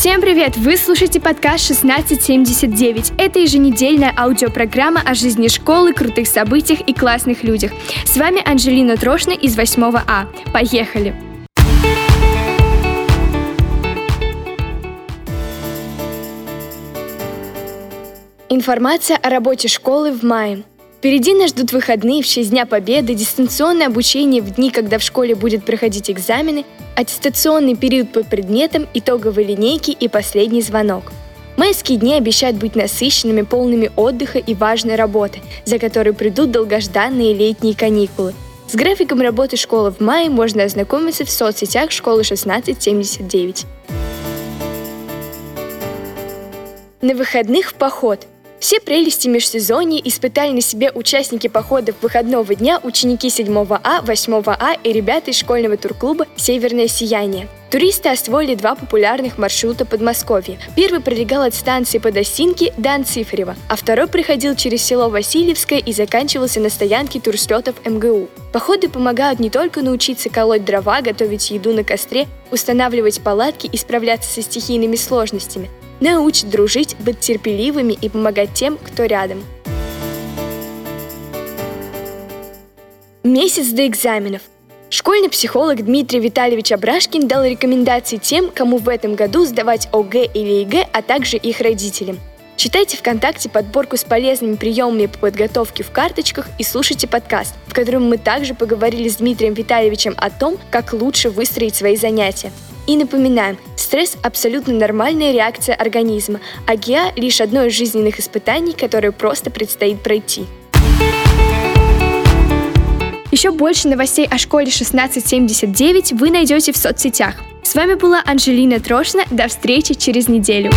Всем привет! Вы слушаете подкаст 1679. Это еженедельная аудиопрограмма о жизни школы, крутых событиях и классных людях. С вами Анжелина Трошна из 8 А. Поехали! Информация о работе школы в мае. Впереди нас ждут выходные в честь Дня Победы, дистанционное обучение в дни, когда в школе будет проходить экзамены, аттестационный период по предметам, итоговые линейки и последний звонок. Майские дни обещают быть насыщенными, полными отдыха и важной работы, за которой придут долгожданные летние каникулы. С графиком работы школы в мае можно ознакомиться в соцсетях школы 1679. На выходных в поход – все прелести межсезонья испытали на себе участники походов выходного дня, ученики 7 А, 8 А и ребята из школьного турклуба «Северное сияние». Туристы освоили два популярных маршрута Подмосковья. Первый пролегал от станции Подосинки до Анцифрева, а второй проходил через село Васильевское и заканчивался на стоянке турслетов МГУ. Походы помогают не только научиться колоть дрова, готовить еду на костре, устанавливать палатки и справляться со стихийными сложностями, научит дружить, быть терпеливыми и помогать тем, кто рядом. Месяц до экзаменов. Школьный психолог Дмитрий Витальевич Абрашкин дал рекомендации тем, кому в этом году сдавать ОГЭ или ЕГЭ, а также их родителям. Читайте ВКонтакте подборку с полезными приемами по подготовке в карточках и слушайте подкаст, в котором мы также поговорили с Дмитрием Витальевичем о том, как лучше выстроить свои занятия. И напоминаем, стресс – абсолютно нормальная реакция организма, а ГИА – лишь одно из жизненных испытаний, которое просто предстоит пройти. Еще больше новостей о школе 1679 вы найдете в соцсетях. С вами была Анжелина Трошна. До встречи через неделю.